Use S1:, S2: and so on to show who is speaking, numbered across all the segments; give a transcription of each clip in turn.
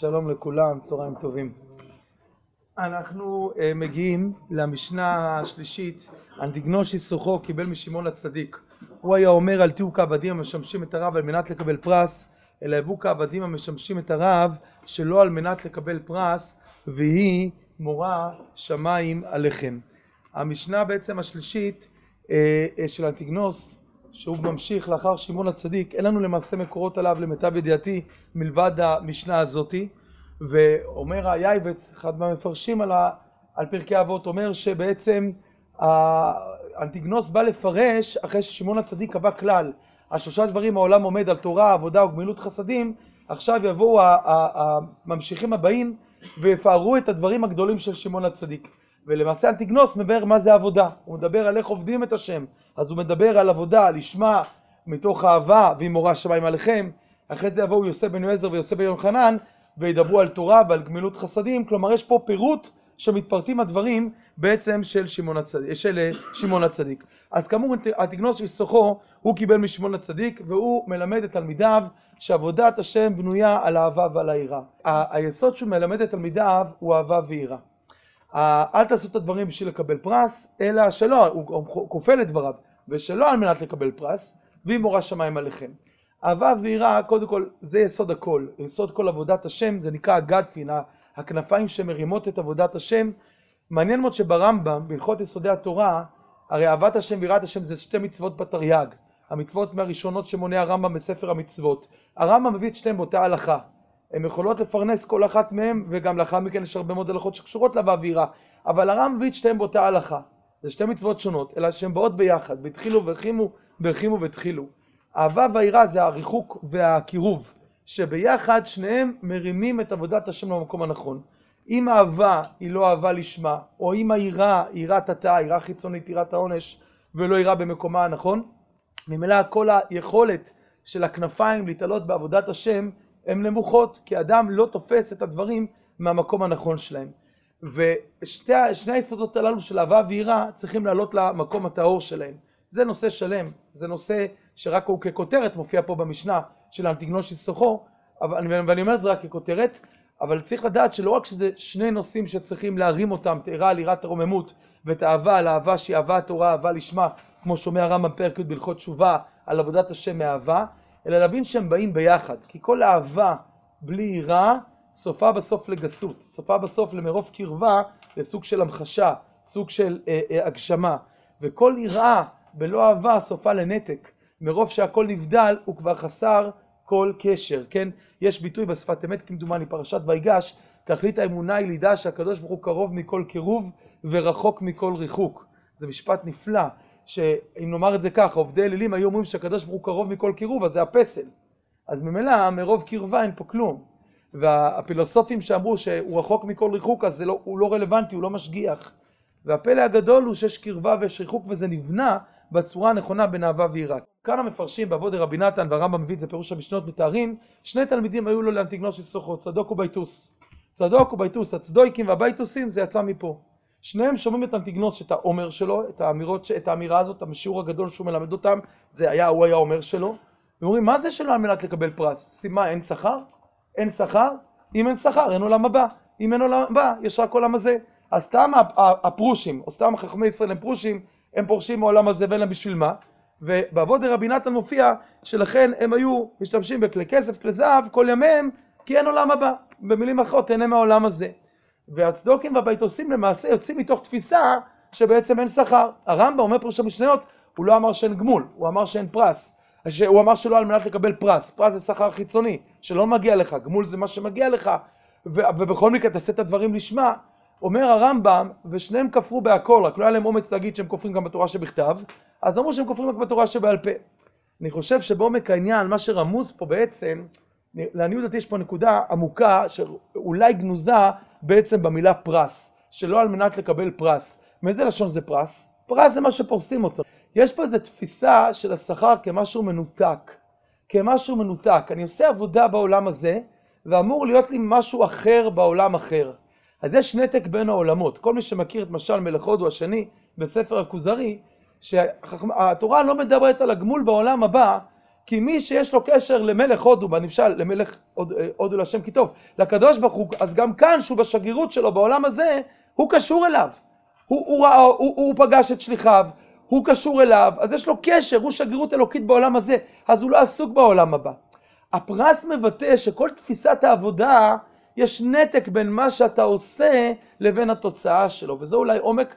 S1: שלום לכולם, צהריים טובים. אנחנו uh, מגיעים למשנה השלישית, אנטיגנושי סוחו קיבל משמעון הצדיק. הוא היה אומר אל תהיו כעבדים המשמשים את הרב על מנת לקבל פרס, אלא הבאו כעבדים המשמשים את הרב שלא על מנת לקבל פרס, והיא מורה שמיים עליכם. המשנה בעצם השלישית uh, של אנטיגנוס שהוא ממשיך לאחר שמעון הצדיק, אין לנו למעשה מקורות עליו למיטב ידיעתי מלבד המשנה הזאתי, ואומר היייבץ, אחד מהמפרשים על, ה, על פרקי אבות, אומר שבעצם האנטיגנוס בא לפרש אחרי ששמעון הצדיק קבע כלל, השלושה דברים העולם עומד על תורה, עבודה וגמילות חסדים, עכשיו יבואו הממשיכים הבאים ויפארו את הדברים הגדולים של שמעון הצדיק. ולמעשה אנטיגנוס מבאר מה זה עבודה, הוא מדבר על איך עובדים את השם, אז הוא מדבר על עבודה, לשמה, מתוך אהבה, ואם מורה שמיים עליכם, אחרי זה יבואו יוסף בן יועזר ויוסף בן יוחנן, וידברו על תורה ועל גמילות חסדים, כלומר יש פה פירוט שמתפרטים הדברים בעצם של שמעון הצדיק, של אה, שמעון הצדיק. אז כאמור אנטיגנוס של סוחו הוא קיבל משמעון הצדיק והוא מלמד את תלמידיו שעבודת השם בנויה על אהבה ועל היראה. היסוד שהוא מלמד את תלמידיו הוא אהבה ויראה. אל תעשו את הדברים בשביל לקבל פרס, אלא שלא, הוא כופל את דבריו, ושלא על מנת לקבל פרס, והיא מורה שמיים עליכם. אהבה ויראה, קודם כל, זה יסוד הכל, יסוד כל עבודת השם, זה נקרא הגדפין, הכנפיים שמרימות את עבודת השם. מעניין מאוד שברמב"ם, בהלכות יסודי התורה, הרי אהבת השם ויראת השם זה שתי מצוות בתרי"ג, המצוות מהראשונות שמונה הרמב"ם בספר המצוות. הרמב"ם מביא את שתיהם באותה הלכה. הן יכולות לפרנס כל אחת מהן, וגם לאחר מכן יש הרבה מאוד הלכות שקשורות לאהבה ויראה. אבל הרמב"ם מביא את שתיהן באותה הלכה. זה שתי מצוות שונות, אלא שהן באות ביחד, והתחילו והרחימו, והרחימו והתחילו. אהבה והיראה זה הריחוק והקירוב, שביחד שניהם מרימים את עבודת השם למקום הנכון. אם אהבה היא לא אהבה לשמה, או אם היראה היא יראת התא, יראה חיצונית, יראת העונש, ולא יראה במקומה הנכון, ממילא כל היכולת של הכנפיים להתעלות בעבודת השם הן נמוכות, כי אדם לא תופס את הדברים מהמקום הנכון שלהם. ושני היסודות הללו של אהבה ויראה צריכים לעלות למקום הטהור שלהם. זה נושא שלם, זה נושא שרק הוא ככותרת מופיע פה במשנה של אנטיגנושי סוחו, אבל, ואני אומר את זה רק ככותרת, אבל צריך לדעת שלא רק שזה שני נושאים שצריכים להרים אותם, תארה על יראת הרוממות ואת האהבה על אהבה שהיא אהבה התורה, אהבה לשמה, כמו שומע הרמב"ם פרק י' בהלכות תשובה על עבודת השם מאהבה, אלא להבין שהם באים ביחד, כי כל אהבה בלי יראה סופה בסוף לגסות, סופה בסוף למרוב קרבה לסוג של המחשה, סוג של אה, אה, הגשמה, וכל יראה בלא אהבה סופה לנתק, מרוב שהכל נבדל הוא כבר חסר כל קשר, כן? יש ביטוי בשפת אמת כמדומני, פרשת ויגש, תכלית האמונה היא לידע שהקדוש ברוך הוא קרוב מכל קירוב ורחוק מכל ריחוק. זה משפט נפלא, שאם נאמר את זה ככה, עובדי אלילים היו אומרים שהקדוש ברוך הוא קרוב מכל קירוב, אז זה הפסל. אז ממילא מרוב קרבה אין פה כלום. והפילוסופים שאמרו שהוא רחוק מכל ריחוק, אז לא, הוא לא רלוונטי, הוא לא משגיח. והפלא הגדול הוא שיש קרבה ויש ריחוק וזה נבנה בצורה הנכונה בין אהבה ויראה. כאן המפרשים באבות דרבי נתן והרמב"ם מביא את זה פירוש המשנות מתארים, שני תלמידים היו לו לאנטיגנוס סוכו, צדוק ובייתוס. צדוק ובייתוס, הצדוקים והבייתוסים זה יצא מפה. שניהם שומעים את אנטיגנוס, את העומר שלו, את, האמירות, את האמירה הזאת, השיעור הגדול שהוא מלמד אותם, זה היה, הוא היה אומר שלו. ואומרים, מה זה שלו על מנת לקבל פרס? סימה, אין שכר? אין שכר? אם אין שכר, אין עולם הבא. אם אין עולם הבא, יש רק עולם הזה. אז סתם הפרושים, או סתם חכמי ישראל הם פרושים, הם פורשים מעולם הזה ואין להם בשביל מה. ובעבוד רבי נתן מופיע שלכן הם היו משתמשים בכלי כסף, כלי זהב, כל ימיהם, כי אין עולם הבא. במילים אחרות, תהנה מהעולם הזה. והצדוקים והבייתוסים למעשה יוצאים מתוך תפיסה שבעצם אין שכר. הרמב"ם אומר פה שבמשניות, הוא לא אמר שאין גמול, הוא אמר שאין פרס. הוא אמר שלא על מנת לקבל פרס, פרס זה שכר חיצוני, שלא מגיע לך, גמול זה מה שמגיע לך, ובכל מקרה תעשה את הדברים לשמה. אומר הרמב"ם, ושניהם כפרו בהכל, רק לא היה להם אומץ להגיד שהם כופרים גם בתורה שבכתב, אז אמרו שהם כופרים רק בתורה שבעל פה. אני חושב שבעומק העניין, מה שרמוז פה בעצם, לעניות דעתי יש פה נקודה עמוקה, שאולי גנוזה בעצם במילה פרס, שלא על מנת לקבל פרס. מאיזה לשון זה פרס? פרס זה מה שפורסים אותו. יש פה איזו תפיסה של השכר כמשהו מנותק, כמשהו מנותק. אני עושה עבודה בעולם הזה, ואמור להיות לי משהו אחר בעולם אחר. אז יש נתק בין העולמות. כל מי שמכיר את משל מלך הודו השני בספר הכוזרי, שהתורה לא מדברת על הגמול בעולם הבא, כי מי שיש לו קשר למלך הודו, בנמשל למלך הודו להשם כי טוב, לקדוש ברוך הוא, אז גם כאן שהוא בשגרירות שלו בעולם הזה, הוא קשור אליו. הוא, הוא, ראה, הוא, הוא, פגש את שליחיו, הוא קשור אליו, אז יש לו קשר, הוא שגרירות אלוקית בעולם הזה, אז הוא לא עסוק בעולם הבא. הפרס מבטא שכל תפיסת העבודה, יש נתק בין מה שאתה עושה לבין התוצאה שלו, וזה אולי עומק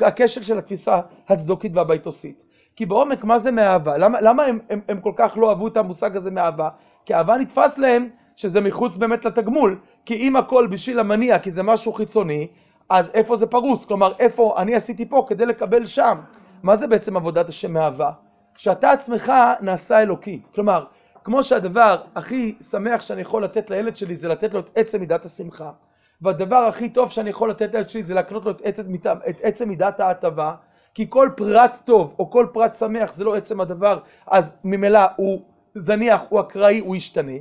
S1: הקשר של התפיסה הצדוקית והביתוסית. כי בעומק מה זה מאהבה? למה, למה הם, הם, הם כל כך לא אהבו את המושג הזה מאהבה? כי אהבה נתפס להם שזה מחוץ באמת לתגמול, כי אם הכל בשביל המניע, כי זה משהו חיצוני, אז איפה זה פרוס? כלומר, איפה אני עשיתי פה כדי לקבל שם? מה זה בעצם עבודת השם מאהבה? שאתה עצמך נעשה אלוקי. כלומר, כמו שהדבר הכי שמח שאני יכול לתת לילד שלי זה לתת לו את עצם מידת השמחה, והדבר הכי טוב שאני יכול לתת לילד שלי זה להקנות לו את עצם, את עצם מידת ההטבה, כי כל פרט טוב או כל פרט שמח זה לא עצם הדבר, אז ממילא הוא זניח, הוא אקראי, הוא ישתנה.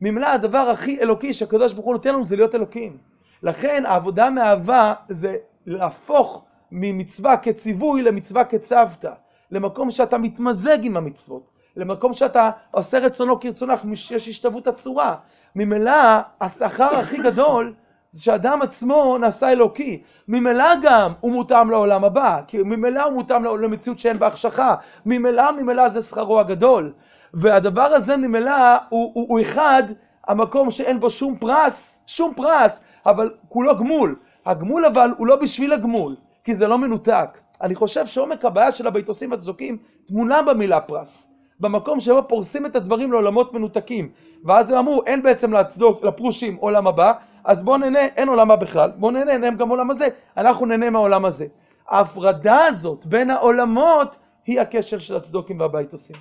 S1: ממילא הדבר הכי אלוקי שהקדוש ברוך הוא נותן לנו זה להיות אלוקים. לכן העבודה מאהבה זה להפוך ממצווה כציווי למצווה כצוותא, למקום שאתה מתמזג עם המצוות, למקום שאתה עושה רצונו כרצונך, יש השתוות הצורה. ממילא השכר הכי גדול זה שאדם עצמו נעשה אלוקי. ממילא גם הוא מותאם לעולם הבא, כי ממילא הוא מותאם למציאות שאין בה החשכה. ממילא, ממילא זה שכרו הגדול. והדבר הזה ממילא הוא, הוא, הוא אחד, המקום שאין בו שום פרס, שום פרס, אבל כולו גמול. הגמול אבל הוא לא בשביל הגמול, כי זה לא מנותק. אני חושב שעומק הבעיה של הביתוסים והצדוקים תמונה במילה פרס. במקום שבו פורסים את הדברים לעולמות מנותקים. ואז הם אמרו, אין בעצם לצדוק, לפרושים עולם הבא, אז בואו נהנה, אין עולם הבא בכלל, בואו נהנה, נהנה גם עולם הזה, אנחנו נהנה מהעולם הזה. ההפרדה הזאת בין העולמות היא הקשר של הצדוקים והביתוסים.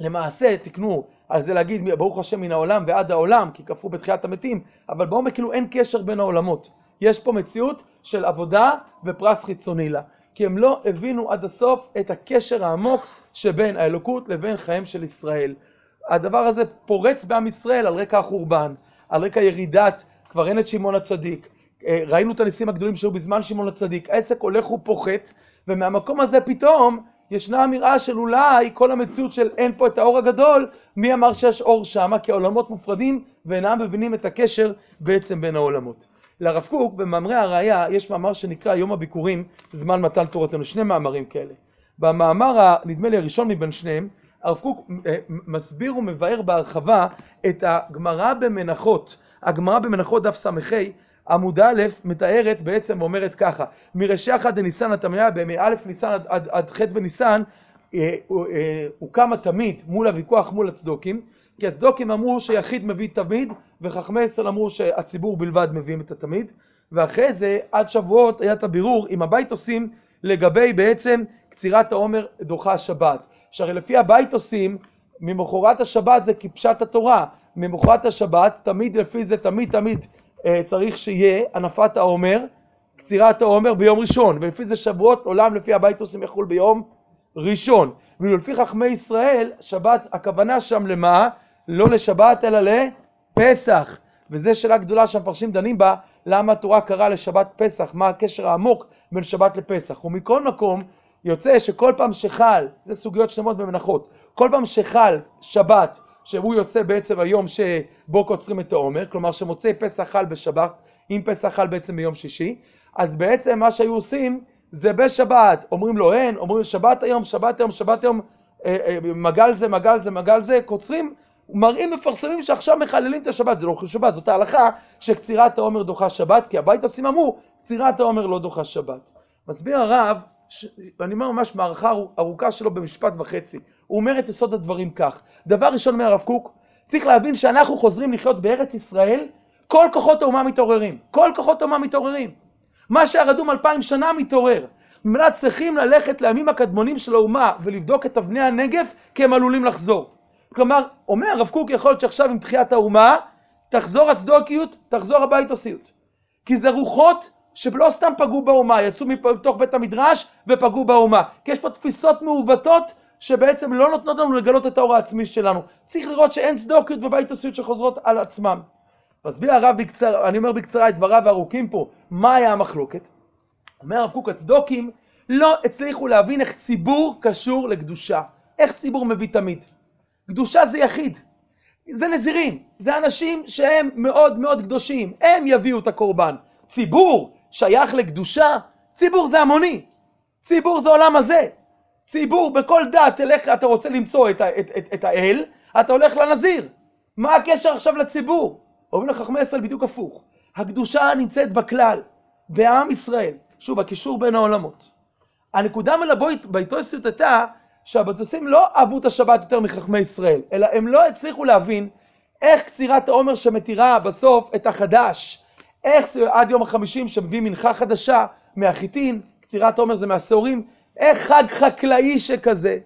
S1: ולמעשה, תקנו על זה להגיד, ברוך השם מן העולם ועד העולם, כי כפרו בתחיית המתים, אבל בעומק כאילו אין קשר בין העולמות. יש פה מציאות של עבודה ופרס חיצוני לה. כי הם לא הבינו עד הסוף את הקשר העמוק שבין האלוקות לבין חייהם של ישראל. הדבר הזה פורץ בעם ישראל על רקע החורבן, על רקע ירידת, כבר אין את שמעון הצדיק. אה, ראינו את הניסים הגדולים שהיו בזמן שמעון הצדיק, העסק הולך ופוחת, ומהמקום הזה פתאום ישנה אמירה של אולי כל המציאות של אין פה את האור הגדול, מי אמר שיש אור שמה? כי העולמות מופרדים ואינם מבינים את הקשר בעצם בין העולמות. לרב קוק במאמרי הראייה יש מאמר שנקרא יום הביקורים זמן מתן תורתנו, שני מאמרים כאלה. במאמר נדמה לי הראשון מבין שניהם הרב קוק אה, מסביר ומבאר בהרחבה את הגמרא במנחות. הגמרא במנחות דף ס"ה עמוד א' מתארת בעצם ואומרת ככה מרשיחא דניסן התמיה בימי א' ניסן עד, עד, עד ח' בניסן אה, אה, הוקם התמיד מול הוויכוח מול הצדוקים כי הצדוקים אמרו שיחיד מביא תמיד וחכמי ישראל אמרו שהציבור בלבד מביאים את התמיד ואחרי זה עד שבועות היה את הבירור אם הבית עושים לגבי בעצם קצירת העומר דוחה שבת שהרי לפי הבית עושים ממחרת השבת זה כפשט התורה. ממחרת השבת תמיד לפי זה תמיד תמיד אה, צריך שיהיה הנפת העומר קצירת העומר ביום ראשון. ולפי זה שבועות עולם לפי הבית עושים יחול ביום ראשון. ואילו לפי חכמי ישראל שבת הכוונה שם למה? לא לשבת אלא לפסח. וזו שאלה גדולה שהמפרשים דנים בה, למה התורה קראה לשבת פסח, מה הקשר העמוק בין שבת לפסח. ומכל מקום יוצא שכל פעם שחל, זה סוגיות שלמות במנחות, כל פעם שחל שבת, שהוא יוצא בעצם היום שבו קוצרים את העומר, כלומר שמוצאי פסח חל בשבת, אם פסח חל בעצם ביום שישי, אז בעצם מה שהיו עושים זה בשבת, אומרים לו אין, אומרים שבת היום, שבת היום, שבת היום, אה, אה, מגל זה, מגל זה, מגל זה, קוצרים מראים מפרסמים שעכשיו מחללים את השבת, זה לא שבת, זאת ההלכה שקצירת העומר דוחה שבת, כי הבית עושים אמרו, קצירת העומר לא דוחה שבת. מסביר הרב, ש... ואני אומר ממש מערכה ארוכה שלו במשפט וחצי, הוא אומר את יסוד הדברים כך, דבר ראשון אומר הרב קוק, צריך להבין שאנחנו חוזרים לחיות בארץ ישראל, כל כוחות האומה מתעוררים, כל כוחות האומה מתעוררים. מה שהיה רדום אלפיים שנה מתעורר. ממילא צריכים ללכת לימים הקדמונים של האומה ולבדוק את אבני הנגף כי הם עלולים לחזור. כלומר, אומר הרב קוק יכול להיות שעכשיו עם תחיית האומה, תחזור הצדוקיות, תחזור הביתוסיות. כי זה רוחות שלא סתם פגעו באומה, יצאו מתוך בית המדרש ופגעו באומה. כי יש פה תפיסות מעוותות שבעצם לא נותנות לנו לגלות את האור העצמי שלנו. צריך לראות שאין צדוקיות וביתוסיות שחוזרות על עצמם. מסביר הרב בקצרה, אני אומר בקצרה את דבריו הארוכים פה, מה היה המחלוקת? אומר הרב קוק, הצדוקים לא הצליחו להבין איך ציבור קשור לקדושה. איך ציבור מביא תמיד? קדושה זה יחיד, זה נזירים, זה אנשים שהם מאוד מאוד קדושים, הם יביאו את הקורבן. ציבור שייך לקדושה, ציבור זה המוני, ציבור זה עולם הזה. ציבור בכל דת, תלך, אתה רוצה למצוא את, את, את, את האל, אתה הולך לנזיר. מה הקשר עכשיו לציבור? אומרים לחכמי ישראל בדיוק הפוך. הקדושה נמצאת בכלל, בעם ישראל. שוב, הקישור בין העולמות. הנקודה מלבוית בהתוספות הייתה שהבטוסים לא אהבו את השבת יותר מחכמי ישראל, אלא הם לא הצליחו להבין איך קצירת העומר שמתירה בסוף את החדש, איך זה עד יום החמישים שמביא מנחה חדשה מהחיטין, קצירת העומר זה מהשעורים, איך חג חקלאי שכזה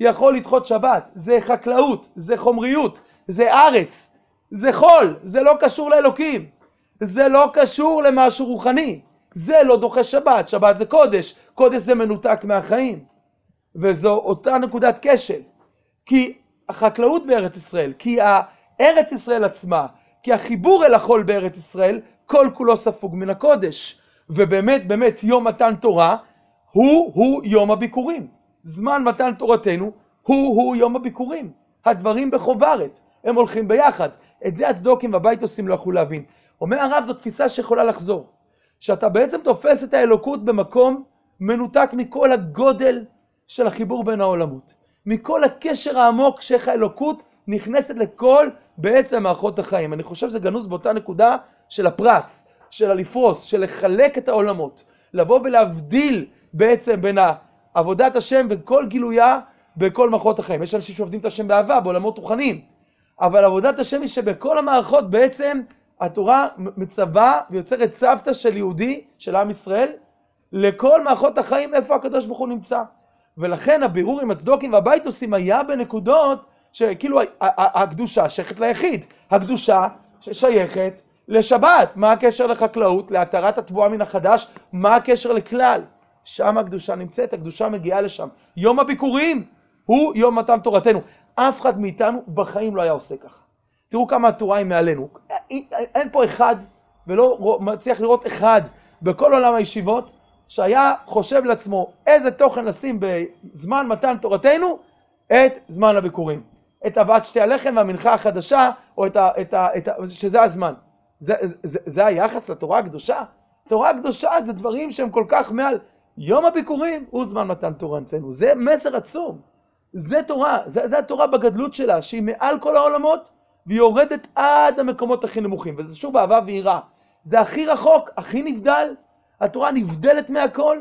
S1: יכול לדחות שבת? זה חקלאות, זה חומריות, זה ארץ, זה חול, זה לא קשור לאלוקים, זה לא קשור למשהו רוחני, זה לא דוחה שבת, שבת זה קודש, קודש זה מנותק מהחיים. וזו אותה נקודת כשל. כי החקלאות בארץ ישראל, כי ארץ ישראל עצמה, כי החיבור אל החול בארץ ישראל, כל כולו ספוג מן הקודש. ובאמת, באמת, יום מתן תורה הוא-הוא יום הביקורים. זמן מתן תורתנו הוא-הוא יום הביקורים. הדברים בחוברת, הם הולכים ביחד. את זה הצדוקים והבית עושים לא יכלו להבין. אומר הרב, זו תפיסה שיכולה לחזור. שאתה בעצם תופס את האלוקות במקום מנותק מכל הגודל של החיבור בין העולמות. מכל הקשר העמוק שאיך האלוקות נכנסת לכל בעצם מערכות החיים. אני חושב שזה גנוז באותה נקודה של הפרס, של הלפרוס, של לחלק את העולמות. לבוא ולהבדיל בעצם בין עבודת השם וכל גילויה בכל מערכות החיים. יש אנשים שעובדים את השם באהבה, בעולמות רוחניים. אבל עבודת השם היא שבכל המערכות בעצם התורה מצווה ויוצרת צוותא של יהודי, של עם ישראל, לכל מערכות החיים איפה הקדוש ברוך הוא נמצא. ולכן הבירור עם הצדוקים והבייטוסים היה בנקודות שכאילו הקדושה שייכת ליחיד, הקדושה שייכת לשבת, מה הקשר לחקלאות, להתרת התבואה מן החדש, מה הקשר לכלל, שם הקדושה נמצאת, הקדושה מגיעה לשם. יום הביקורים הוא יום מתן תורתנו. אף אחד מאיתנו בחיים לא היה עושה ככה. תראו כמה התורה היא מעלינו. אין פה אחד, ולא מצליח לראות אחד בכל עולם הישיבות, שהיה חושב לעצמו איזה תוכן לשים בזמן מתן תורתנו, את זמן הביקורים. את הבאת שתי הלחם והמנחה החדשה, או את ה... את ה, את ה שזה הזמן. זה, זה, זה היחס לתורה הקדושה? תורה הקדושה זה דברים שהם כל כך מעל. יום הביקורים הוא זמן מתן תורתנו. זה מסר עצום. זה תורה, זה, זה התורה בגדלות שלה, שהיא מעל כל העולמות, והיא יורדת עד המקומות הכי נמוכים. וזה שוב אהבה ויראה. זה הכי רחוק, הכי נבדל, התורה נבדלת מהכל,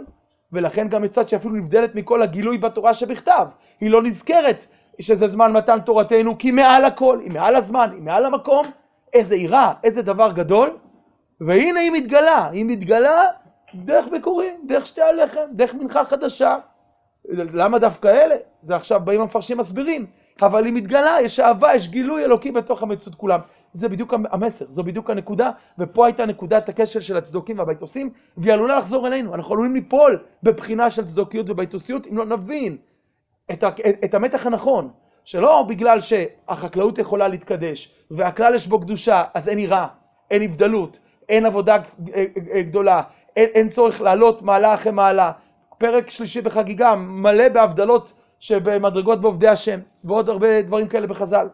S1: ולכן גם יש צד שאפילו נבדלת מכל הגילוי בתורה שבכתב. היא לא נזכרת שזה זמן מתן תורתנו, כי מעל הכל, היא מעל הזמן, היא מעל המקום. איזה יראה, איזה דבר גדול. והנה היא מתגלה, היא מתגלה דרך ביקורים, דרך שתי הלחם, דרך מנחה חדשה. למה דווקא אלה? זה עכשיו באים המפרשים מסבירים. אבל היא מתגלה, יש אהבה, יש גילוי אלוקי בתוך המציאות כולם. זה בדיוק המסר, זו בדיוק הנקודה, ופה הייתה נקודת הכשל של הצדוקים והביתוסים, והיא עלולה לחזור אלינו. אנחנו עלולים ליפול בבחינה של צדוקיות וביתוסיות אם לא נבין את, את, את המתח הנכון, שלא בגלל שהחקלאות יכולה להתקדש, והכלל יש בו קדושה, אז אין יראה, אין הבדלות, אין עבודה גדולה, אין, אין צורך לעלות מעלה אחרי מעלה. פרק שלישי בחגיגה מלא בהבדלות שבמדרגות בעובדי השם, ועוד הרבה דברים כאלה בחז"ל.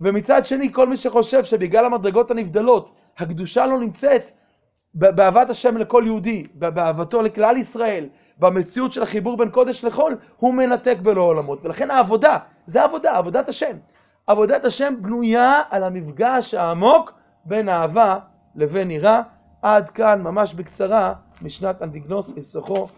S1: ומצד שני, כל מי שחושב שבגלל המדרגות הנבדלות, הקדושה לא נמצאת באהבת השם לכל יהודי, באהבתו לכלל ישראל, במציאות של החיבור בין קודש לחול, הוא מנתק בלא עולמות. ולכן העבודה, זה עבודה, עבודת השם. עבודת השם בנויה על המפגש העמוק בין אהבה לבין יראה. עד כאן, ממש בקצרה, משנת אנטיגנוס איסוכו